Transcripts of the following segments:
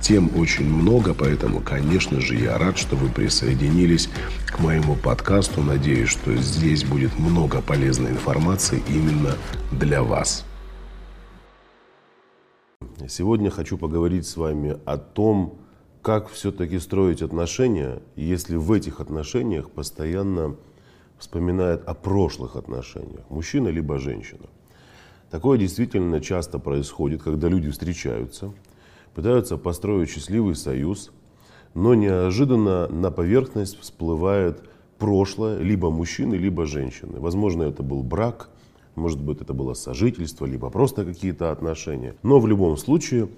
Тем очень много, поэтому, конечно же, я рад, что вы присоединились к моему подкасту. Надеюсь, что здесь будет много полезной информации именно для вас. Сегодня хочу поговорить с вами о том, как все-таки строить отношения, если в этих отношениях постоянно вспоминает о прошлых отношениях, мужчина либо женщина. Такое действительно часто происходит, когда люди встречаются, пытаются построить счастливый союз, но неожиданно на поверхность всплывает прошлое либо мужчины, либо женщины. Возможно, это был брак, может быть, это было сожительство, либо просто какие-то отношения. Но в любом случае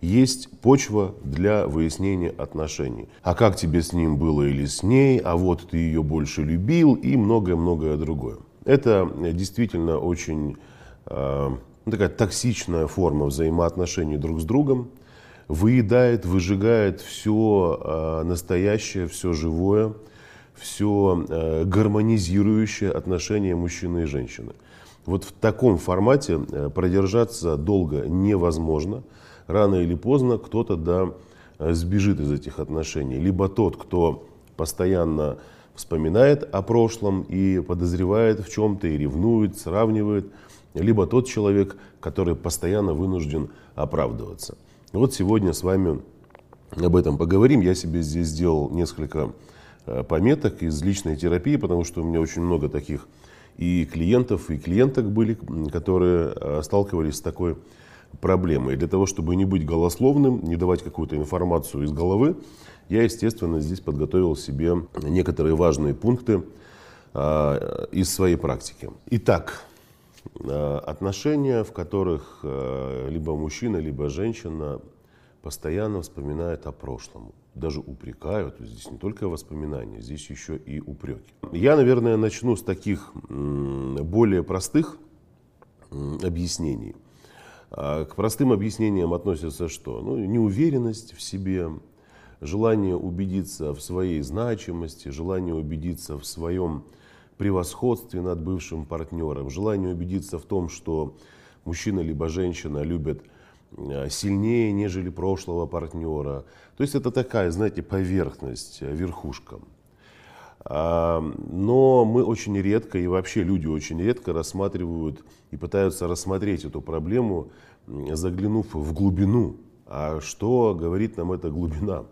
есть почва для выяснения отношений. А как тебе с ним было или с ней, а вот ты ее больше любил и многое-многое другое. Это действительно очень э, такая токсичная форма взаимоотношений друг с другом выедает, выжигает все э, настоящее, все живое, все э, гармонизирующее отношения мужчины и женщины. Вот в таком формате э, продержаться долго невозможно. Рано или поздно кто-то да, сбежит из этих отношений. Либо тот, кто постоянно вспоминает о прошлом и подозревает в чем-то, и ревнует, сравнивает, либо тот человек, который постоянно вынужден оправдываться. Вот сегодня с вами об этом поговорим. Я себе здесь сделал несколько э, пометок из личной терапии, потому что у меня очень много таких и клиентов, и клиенток были, которые э, сталкивались с такой проблемой. Для того, чтобы не быть голословным, не давать какую-то информацию из головы, я, естественно, здесь подготовил себе некоторые важные пункты э, из своей практики. Итак, отношения, в которых э, либо мужчина, либо женщина постоянно вспоминают о прошлом, даже упрекают. Здесь не только воспоминания, здесь еще и упреки. Я, наверное, начну с таких более простых объяснений. А к простым объяснениям относятся что? Ну, неуверенность в себе, желание убедиться в своей значимости, желание убедиться в своем превосходстве над бывшим партнером, желание убедиться в том, что мужчина либо женщина любят э, сильнее, нежели прошлого партнера. То есть это такая, знаете, поверхность, э, верхушка. А, но мы очень редко, и вообще люди очень редко рассматривают и пытаются рассмотреть эту проблему, заглянув в глубину. А что говорит нам эта глубина?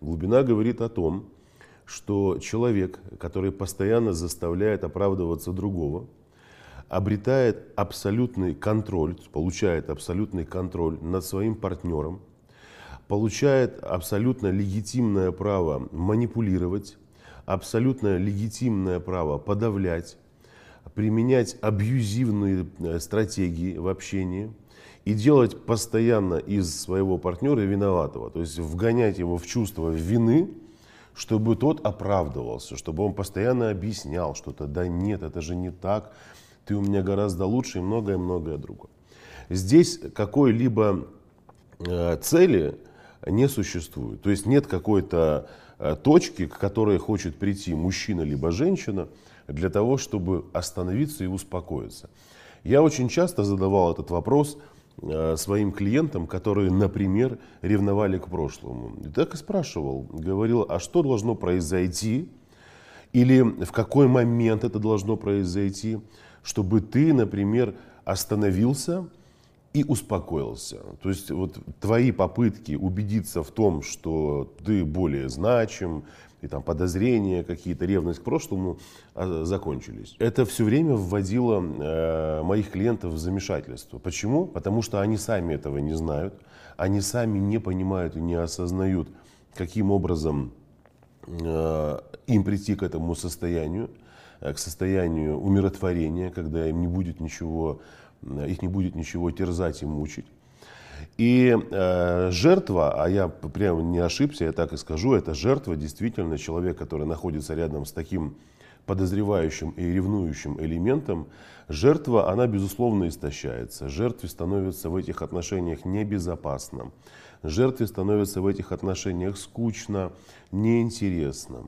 Глубина говорит о том, что человек, который постоянно заставляет оправдываться другого, обретает абсолютный контроль, получает абсолютный контроль над своим партнером, получает абсолютно легитимное право манипулировать, абсолютно легитимное право подавлять, применять абьюзивные э, стратегии в общении и делать постоянно из своего партнера виноватого, то есть вгонять его в чувство вины, чтобы тот оправдывался, чтобы он постоянно объяснял что-то, да нет, это же не так, ты у меня гораздо лучше и многое-многое другое. Здесь какой-либо э, цели не существует. То есть нет какой-то э, точки, к которой хочет прийти мужчина либо женщина для того, чтобы остановиться и успокоиться. Я очень часто задавал этот вопрос – своим клиентам, которые, например, ревновали к прошлому. И так и спрашивал, говорил, а что должно произойти, или в какой момент это должно произойти, чтобы ты, например, остановился и успокоился. То есть вот твои попытки убедиться в том, что ты более значим, и там подозрения, какие-то ревность к прошлому а, закончились. Это все время вводило э, моих клиентов в замешательство. Почему? Потому что они сами этого не знают, они сами не понимают и не осознают, каким образом э, им прийти к этому состоянию, э, к состоянию умиротворения, когда им не будет ничего, э, их не будет ничего терзать и мучить. И э, жертва, а я прямо не ошибся, я так и скажу, это жертва действительно человек, который находится рядом с таким подозревающим и ревнующим элементом, жертва, она безусловно истощается. Жертве становится в этих отношениях небезопасно. Жертве становится в этих отношениях скучно, неинтересно.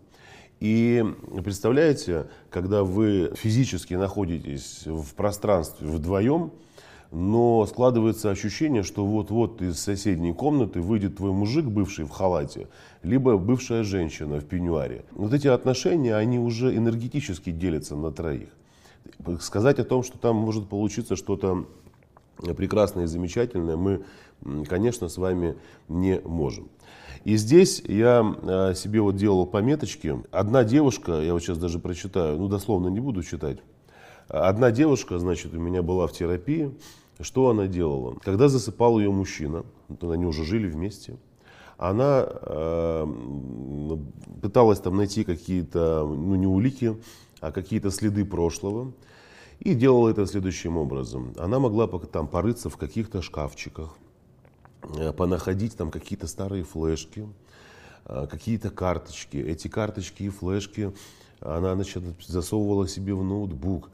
И представляете, когда вы физически находитесь в пространстве вдвоем, но складывается ощущение, что вот-вот из соседней комнаты выйдет твой мужик, бывший в халате, либо бывшая женщина в пеньюаре. Вот эти отношения, они уже энергетически делятся на троих. Сказать о том, что там может получиться что-то прекрасное и замечательное, мы, конечно, с вами не можем. И здесь я э, себе вот делал пометочки. Одна девушка, я вот сейчас даже прочитаю, ну дословно не буду читать. Одна девушка, значит, у меня была в терапии, что она делала? Когда засыпал ее мужчина, они уже жили вместе, она э, пыталась там найти какие-то, ну не улики, а какие-то следы прошлого. И делала это следующим образом. Она могла там порыться в каких-то шкафчиках, э, понаходить там какие-то старые флешки, э, какие-то карточки. Эти карточки и флешки она значит, засовывала себе в ноутбук.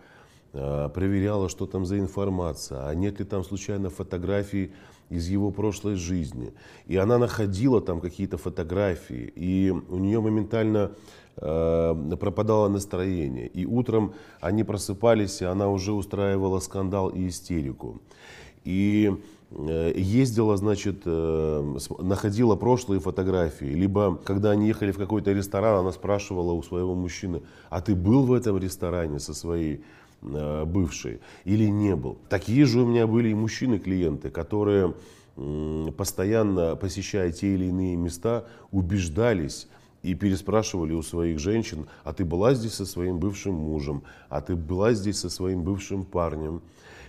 Э, проверяла, что там за информация, а нет ли там случайно фотографий из его прошлой жизни. И она находила там какие-то фотографии, и у нее моментально э, пропадало настроение. И утром они просыпались, и она уже устраивала скандал и истерику. И э, ездила, значит, находила прошлые фотографии. Либо, когда они ехали в какой-то ресторан, она спрашивала у своего мужчины, а ты был в этом ресторане со своей бывший или не был. Такие же у меня были и мужчины-клиенты, которые постоянно посещая те или иные места, убеждались и переспрашивали у своих женщин, а ты была здесь со своим бывшим мужем, а ты была здесь со своим бывшим парнем.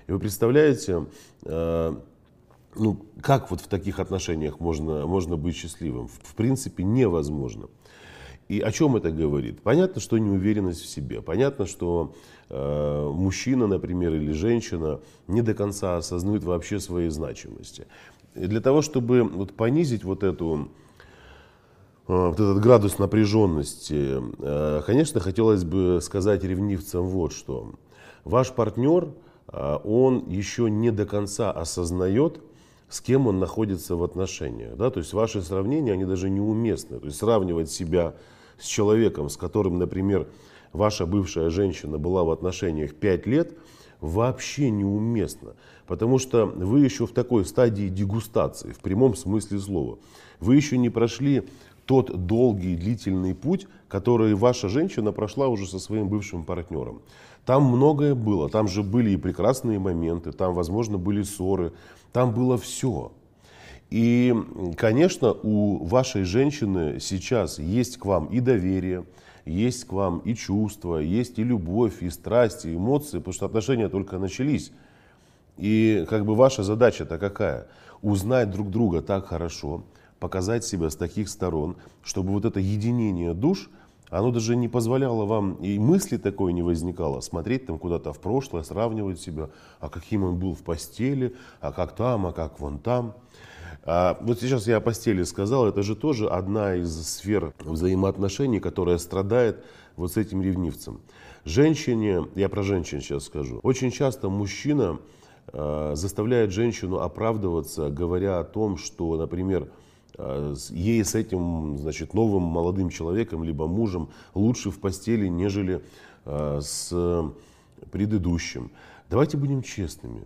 И вы представляете, э, ну, как вот в таких отношениях можно, можно быть счастливым? В принципе, невозможно. И о чем это говорит? Понятно, что неуверенность в себе. Понятно, что э, мужчина, например, или женщина не до конца осознают вообще своей значимости. И для того, чтобы вот понизить вот эту э, вот этот градус напряженности, э, конечно, хотелось бы сказать ревнивцам вот что. Ваш партнер, э, он еще не до конца осознает, с кем он находится в отношениях. Да? То есть ваши сравнения, они даже неуместны. То есть сравнивать себя с человеком, с которым, например, ваша бывшая женщина была в отношениях 5 лет, вообще неуместно. Потому что вы еще в такой стадии дегустации, в прямом смысле слова. Вы еще не прошли тот долгий длительный путь, который ваша женщина прошла уже со своим бывшим партнером. Там многое было, там же были и прекрасные моменты, там, возможно, были ссоры, там было все. И, конечно, у вашей женщины сейчас есть к вам и доверие, есть к вам и чувства, есть и любовь, и страсть, и эмоции, потому что отношения только начались. И как бы ваша задача-то какая? Узнать друг друга так хорошо, показать себя с таких сторон, чтобы вот это единение душ, оно даже не позволяло вам, и мысли такой не возникало, смотреть там куда-то в прошлое, сравнивать себя, а каким он был в постели, а как там, а как вон там. А, вот сейчас я о постели сказал, это же тоже одна из сфер взаимоотношений, которая страдает вот с этим ревнивцем. Женщине, я про женщин сейчас скажу, очень часто мужчина э, заставляет женщину оправдываться, говоря о том, что, например, э, ей с этим значит, новым молодым человеком, либо мужем лучше в постели, нежели э, с предыдущим. Давайте будем честными.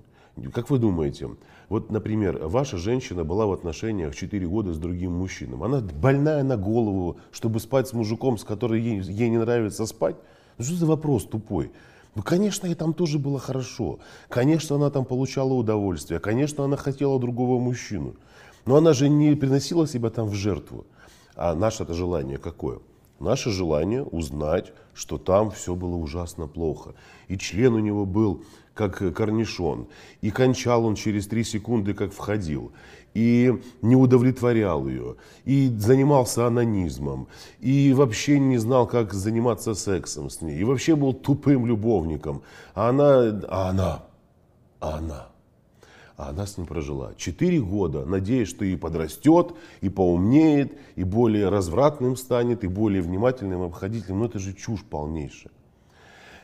Как вы думаете, вот, например, ваша женщина была в отношениях 4 года с другим мужчином. Она больная на голову, чтобы спать с мужиком, с которым ей, ей не нравится спать. Ну что за вопрос тупой? Ну, конечно, ей там тоже было хорошо. Конечно, она там получала удовольствие. Конечно, она хотела другого мужчину. Но она же не приносила себя там в жертву. А наше это желание какое? Наше желание узнать, что там все было ужасно плохо. И член у него был как корнишон. И кончал он через три секунды, как входил. И не удовлетворял ее. И занимался анонизмом. И вообще не знал, как заниматься сексом с ней. И вообще был тупым любовником. А она, а она, а она а она с ним прожила. Четыре года, надеясь, что и подрастет, и поумнеет, и более развратным станет, и более внимательным, обходительным. Но это же чушь полнейшая.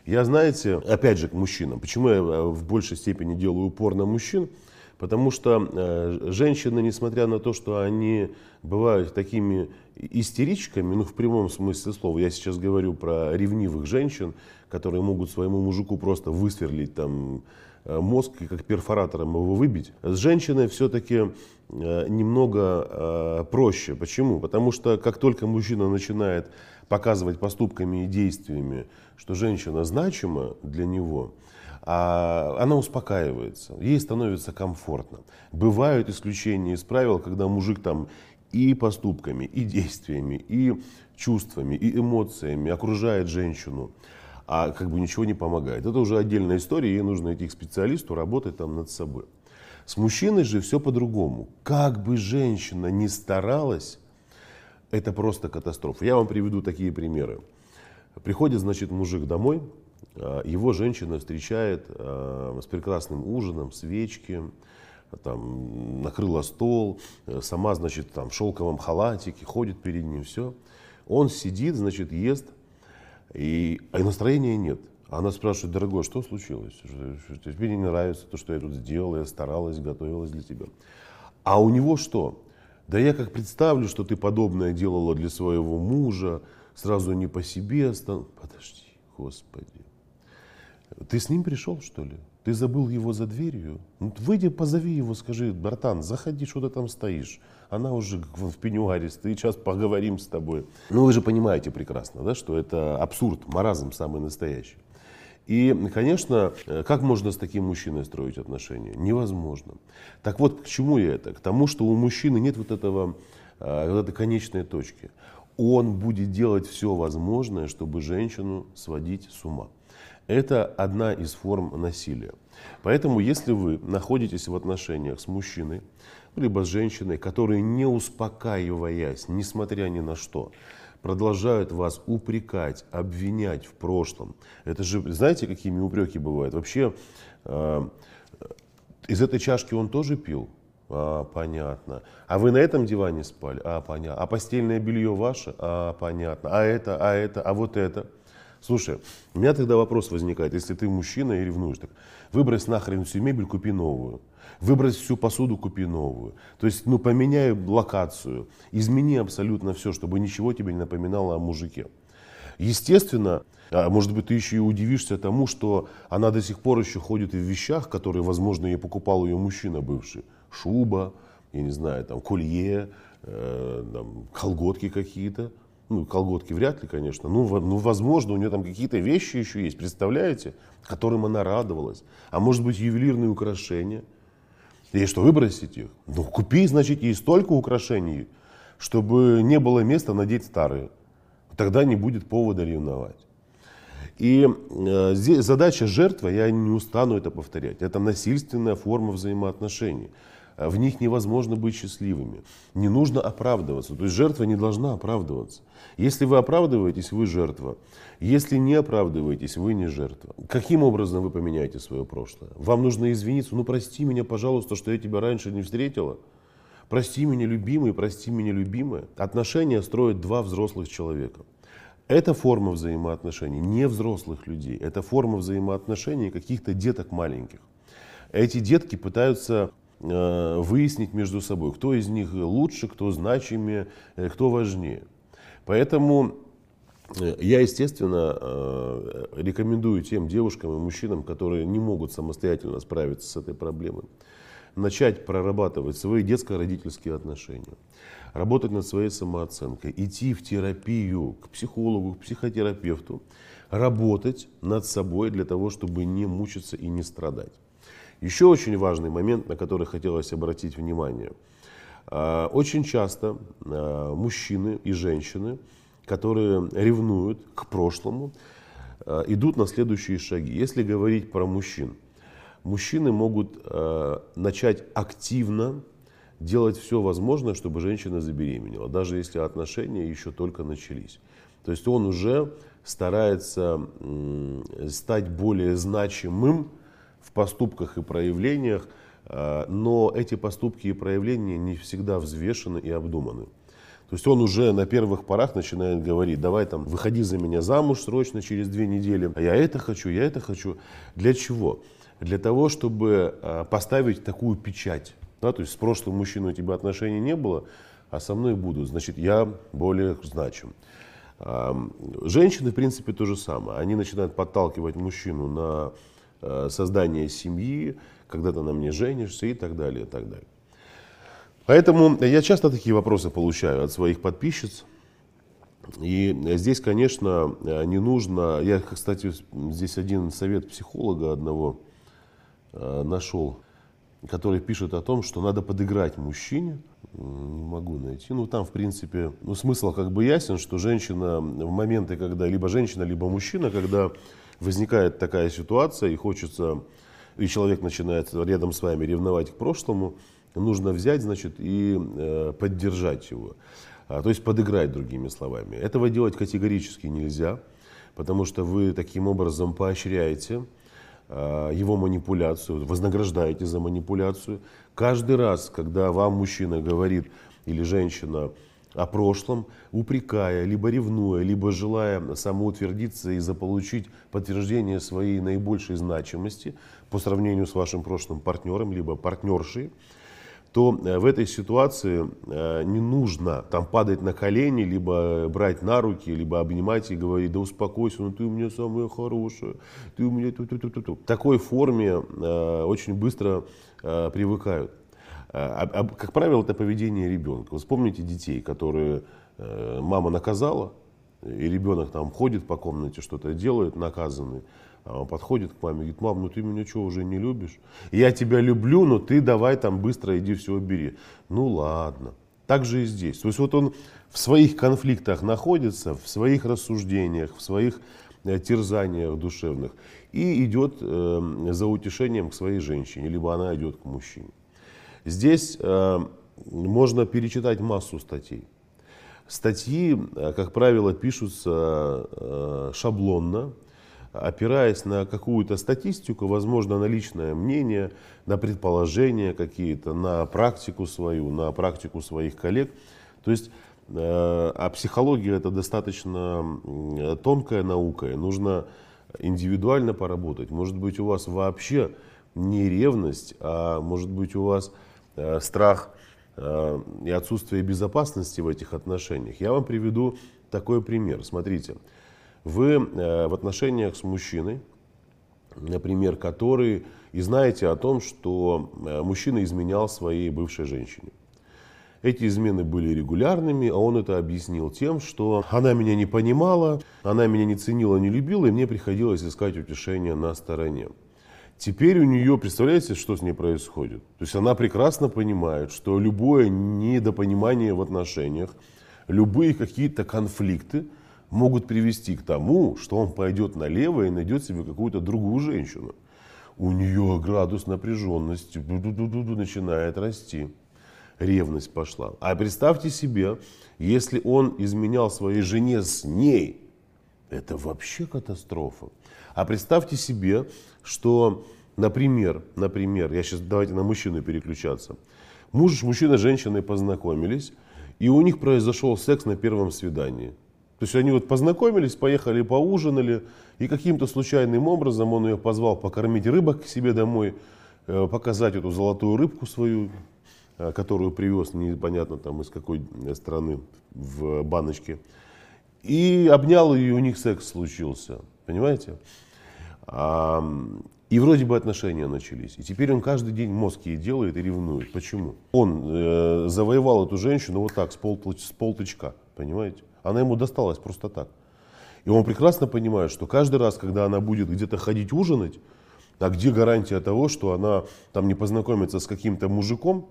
Я, знаете, опять же к мужчинам. Почему я э, в большей степени делаю упор на мужчин? Потому что э, женщины, несмотря на то, что они бывают такими истеричками, ну в прямом смысле слова, я сейчас говорю про ревнивых женщин, которые могут своему мужику просто высверлить там Э, мозг и как перфоратором его выбить. С женщиной все-таки э, немного э, проще. Почему? Потому что как только мужчина начинает показывать поступками и действиями, что женщина значима для него, а она успокаивается, ей становится комфортно. Бывают исключения из правил, когда мужик там и поступками, и действиями, и чувствами, и эмоциями окружает женщину а как бы ничего не помогает. Это уже отдельная история, ей нужно идти к специалисту, работать там над собой. С мужчиной же все по-другому. Как бы женщина ни старалась, это просто катастрофа. Я вам приведу такие примеры. Приходит, значит, мужик домой, а, его женщина встречает а, с прекрасным ужином, свечки, там, накрыла стол, сама, значит, там, в шелковом халатике, ходит перед ним, все. Он сидит, значит, ест, и, а настроения нет. Она спрашивает, дорогой, что случилось? Тебе не нравится то, что я тут сделала, я старалась, готовилась для тебя. А у него что? Да я как представлю, что ты подобное делала для своего мужа, сразу не по себе стану. Подожди, Господи. Ты с ним пришел, что ли? Ты забыл его за дверью? Ну, выйди, позови его, скажи, братан, заходи, что ты там стоишь. Она уже в пенюаре стоит, сейчас поговорим с тобой. Ну, вы же понимаете прекрасно, да, что это абсурд, маразм самый настоящий. И, конечно, э, как можно с таким мужчиной строить отношения? Невозможно. Так вот, к чему я это? К тому, что у мужчины нет вот этого, э, вот этой конечной точки. Он будет делать все возможное, чтобы женщину сводить с ума. Это одна из форм насилия. Поэтому, если вы находитесь в отношениях с мужчиной, либо с женщиной, которые не успокаиваясь, несмотря ни на что, продолжают вас упрекать, обвинять в прошлом. Это же, знаете, какими упреки бывают? Вообще, э, из этой чашки он тоже пил? А, понятно. А вы на этом диване спали? А, понятно. А постельное белье ваше? А, понятно. А это, а это, а вот это? Слушай, у меня тогда вопрос возникает, если ты мужчина и ревнуешь, так выбрось нахрен всю мебель, купи новую. Выбрось всю посуду, купи новую. То есть, ну, поменяй локацию, измени абсолютно все, чтобы ничего тебе не напоминало о мужике. Естественно, а, может быть, ты еще и удивишься тому, что она до сих пор еще ходит в вещах, которые, возможно, ей покупал ее мужчина бывший. Шуба, я не знаю, там, колье, э, там, колготки какие-то ну, колготки вряд ли, конечно, ну, ну, возможно, у нее там какие-то вещи еще есть, представляете, которым она радовалась. А может быть, ювелирные украшения. И что, выбросить их? Ну, купи, значит, ей столько украшений, чтобы не было места надеть старые. Тогда не будет повода ревновать. И э, здесь задача жертвы, я не устану это повторять, это насильственная форма взаимоотношений. В них невозможно быть счастливыми. Не нужно оправдываться. То есть жертва не должна оправдываться. Если вы оправдываетесь, вы жертва. Если не оправдываетесь, вы не жертва. Каким образом вы поменяете свое прошлое? Вам нужно извиниться. Ну прости меня, пожалуйста, что я тебя раньше не встретила. Прости меня, любимый, прости меня, любимая. Отношения строят два взрослых человека. Это форма взаимоотношений не взрослых людей. Это форма взаимоотношений каких-то деток маленьких. Эти детки пытаются выяснить между собой, кто из них лучше, кто значимее, э, кто важнее. Поэтому э, я, естественно, рекомендую тем девушкам и мужчинам, которые не могут самостоятельно справиться с этой проблемой, начать прорабатывать свои детско-родительские отношения, работать над своей самооценкой, идти в терапию к психологу, к психотерапевту, работать над собой для того, чтобы не мучиться и не страдать. Еще очень важный момент, на который хотелось обратить внимание. А, очень часто а, мужчины и женщины, которые ревнуют к прошлому, а, идут на следующие шаги. Если говорить про мужчин, мужчины могут начать активно делать все возможное, чтобы женщина забеременела, даже если отношения еще только начались. То есть он уже старается стать более значимым в поступках и проявлениях, э, но эти поступки и проявления не всегда взвешены и обдуманы. То есть он уже на первых порах начинает говорить, давай там, выходи за меня замуж срочно через две недели, а я это хочу, я это хочу. Для чего? Для того, чтобы э, поставить такую печать. Да, то есть с прошлым мужчиной у тебя отношений не было, а со мной будут, значит, я более значим. Женщины, в принципе, то же самое. Они начинают подталкивать мужчину на э, создание семьи, когда ты на мне женишься и так далее, и так далее. Поэтому я часто такие вопросы получаю от своих подписчиц. И здесь, конечно, не нужно... Я, кстати, здесь один совет психолога одного э, нашел, который пишет о том, что надо подыграть мужчине, не могу найти. Ну, там, в принципе, ну, смысл как бы ясен, что женщина в моменты, когда либо женщина, либо мужчина, когда возникает такая ситуация и хочется, и человек начинает рядом с вами ревновать к прошлому, нужно взять, значит, и э, поддержать его. А, то есть подыграть, другими словами. Этого делать категорически нельзя, потому что вы таким образом поощряете его манипуляцию, вознаграждаете за манипуляцию. Каждый раз, когда вам мужчина говорит или женщина о прошлом, упрекая, либо ревнуя, либо желая самоутвердиться и заполучить подтверждение своей наибольшей значимости по сравнению с вашим прошлым партнером, либо партнершей, то э, в этой ситуации э, не нужно там падать на колени, либо брать на руки, либо обнимать и говорить, да успокойся, ну ты у меня самая хорошая, ты у меня... Ту -ту -ту -ту. В такой форме э, очень быстро привыкают. Как правило, это поведение ребенка. Вспомните детей, которые мама наказала, и ребенок там ходит по комнате, что-то делает, наказанный. А он подходит к маме говорит, мам, ну ты меня что, уже не любишь? Я тебя люблю, но ты давай там быстро иди все убери. Ну ладно. Так же и здесь. То есть вот он в своих конфликтах находится, в своих рассуждениях, в своих э, терзаниях душевных и идет э, за утешением к своей женщине, либо она идет к мужчине. Здесь э, можно перечитать массу статей. Статьи, э, как правило, пишутся э, шаблонно, опираясь на какую-то статистику, возможно, на личное мнение, на предположения какие-то, на практику свою, на практику своих коллег. То есть, э, а психология это достаточно тонкая наука, и нужно индивидуально поработать. Может быть, у вас вообще не ревность, а может быть, у вас э, страх э, и отсутствие безопасности в этих отношениях. Я вам приведу такой пример. Смотрите, вы э, в отношениях с мужчиной, например, который и знаете о том, что э, мужчина изменял своей бывшей женщине. Эти измены были регулярными, а он это объяснил тем, что она меня не понимала, она меня не ценила, не любила, и мне приходилось искать утешение на стороне. Теперь у нее, представляете, что с ней происходит? То есть она прекрасно понимает, что любое недопонимание в отношениях, любые какие-то конфликты – могут привести к тому, что он пойдет налево и найдет себе какую-то другую женщину. У нее градус напряженности начинает расти. Ревность пошла. А представьте себе, если он изменял своей жене с ней, это вообще катастрофа. А представьте себе, что, например, например, я сейчас давайте на мужчину переключаться. Муж, мужчина с женщиной познакомились, и у них произошел секс на первом свидании. То есть они вот познакомились, поехали поужинали, и каким-то случайным образом он ее позвал покормить рыбок к себе домой, э, показать эту золотую рыбку свою, э, которую привез непонятно там из какой страны в баночке. И обнял ее, и у них секс случился. Понимаете? И вроде бы отношения начались. И теперь он каждый день мозг ей делает и ревнует. Почему? Он э, завоевал эту женщину вот так, с, пол, с полтычка. Понимаете? Она ему досталась просто так. И он прекрасно понимает, что каждый раз, когда она будет где-то ходить ужинать, а где гарантия того, что она там не познакомится с каким-то мужиком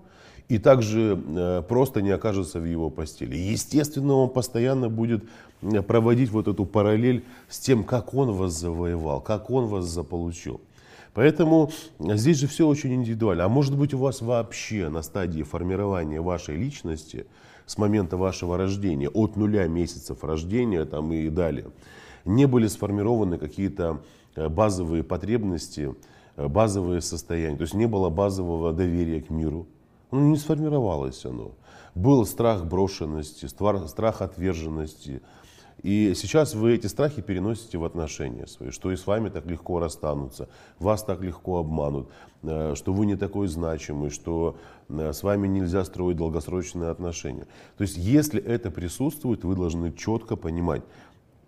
и также э, просто не окажется в его постели. Естественно, он постоянно будет э, проводить вот эту параллель с тем, как он вас завоевал, как он вас заполучил. Поэтому здесь же все очень индивидуально. А может быть у вас вообще на стадии формирования вашей личности с момента вашего рождения, от нуля месяцев рождения там, и далее, не были сформированы какие-то э, базовые потребности, э, базовые состояния. То есть не было базового доверия к миру. Ну, не сформировалось оно. Был страх брошенности, страх отверженности, и сейчас вы эти страхи переносите в отношения свои, что и с вами так легко расстанутся, вас так легко обманут, э, что вы не такой значимый, что э, с вами нельзя строить долгосрочные отношения. То есть, если это присутствует, вы должны четко понимать,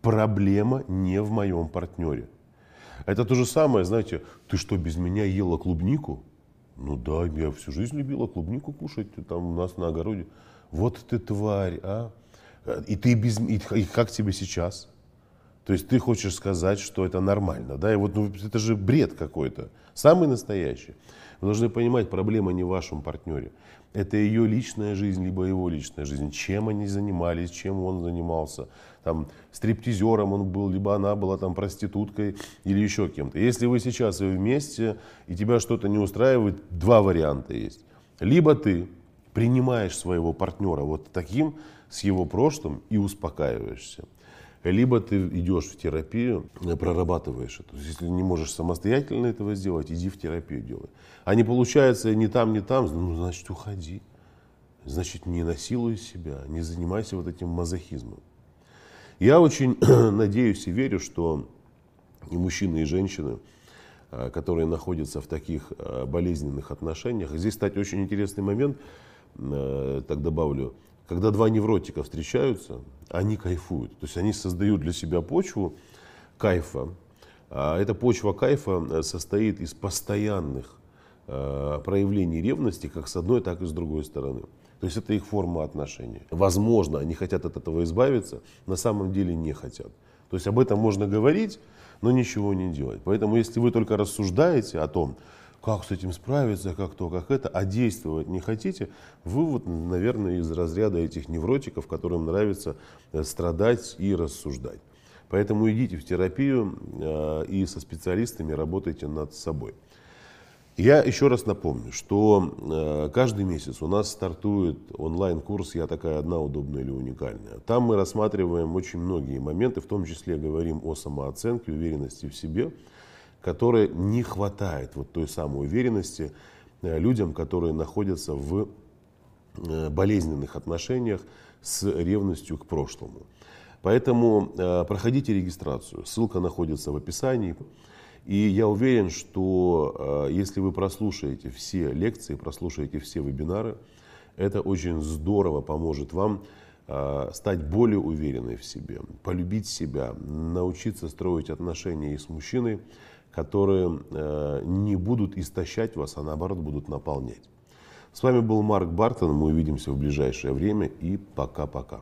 проблема не в моем партнере. Это то же самое, знаете, ты что, без меня ела клубнику? Ну да, я всю жизнь любила клубнику кушать там у нас на огороде. Вот ты тварь, а? И ты без... И как тебе сейчас? То есть ты хочешь сказать, что это нормально, да? И вот ну, это же бред какой-то, самый настоящий. Вы должны понимать, проблема не в вашем партнере. Это ее личная жизнь, либо его личная жизнь. Чем они занимались, чем он занимался. Там, стриптизером он был, либо она была там проституткой или еще кем-то. Если вы сейчас и вместе, и тебя что-то не устраивает, два варианта есть. Либо ты принимаешь своего партнера вот таким, с его прошлым и успокаиваешься. Либо ты идешь в терапию, прорабатываешь это. Если не можешь самостоятельно этого сделать, иди в терапию делай. А не получается ни там, ни там, ну, значит, уходи. Значит, не насилуй себя, не занимайся вот этим мазохизмом. Я очень надеюсь и верю, что и мужчины, и женщины, а, которые находятся в таких а, болезненных отношениях, здесь, кстати, очень интересный момент, так добавлю, когда два невротика встречаются, они кайфуют. То есть они создают для себя почву кайфа. А эта почва кайфа э, состоит из постоянных э, проявлений ревности как с одной, так и с другой стороны. То есть это их форма отношений. Возможно, они хотят от этого избавиться, на самом деле не хотят. То есть об этом можно говорить, но ничего не делать. Поэтому если вы только рассуждаете о том, как с этим справиться, как то, как это, а действовать не хотите, вы вот, наверное, из разряда этих невротиков, которым нравится э, страдать и рассуждать. Поэтому идите в терапию э, и со специалистами работайте над собой. Я еще раз напомню, что э, каждый месяц у нас стартует онлайн-курс «Я такая одна, удобная или уникальная». Там мы рассматриваем очень многие моменты, в том числе говорим о самооценке, уверенности в себе – которой не хватает вот той самой уверенности э, людям, которые находятся в э, болезненных отношениях с ревностью к прошлому. Поэтому э, проходите регистрацию, ссылка находится в описании. И я уверен, что если вы прослушаете все лекции, прослушаете все вебинары, это очень здорово поможет вам стать более уверенной в себе, полюбить себя, научиться строить отношения и с мужчиной, которые э, не будут истощать вас, а наоборот будут наполнять. С вами был Марк Бартон. Мы увидимся в ближайшее время и пока-пока.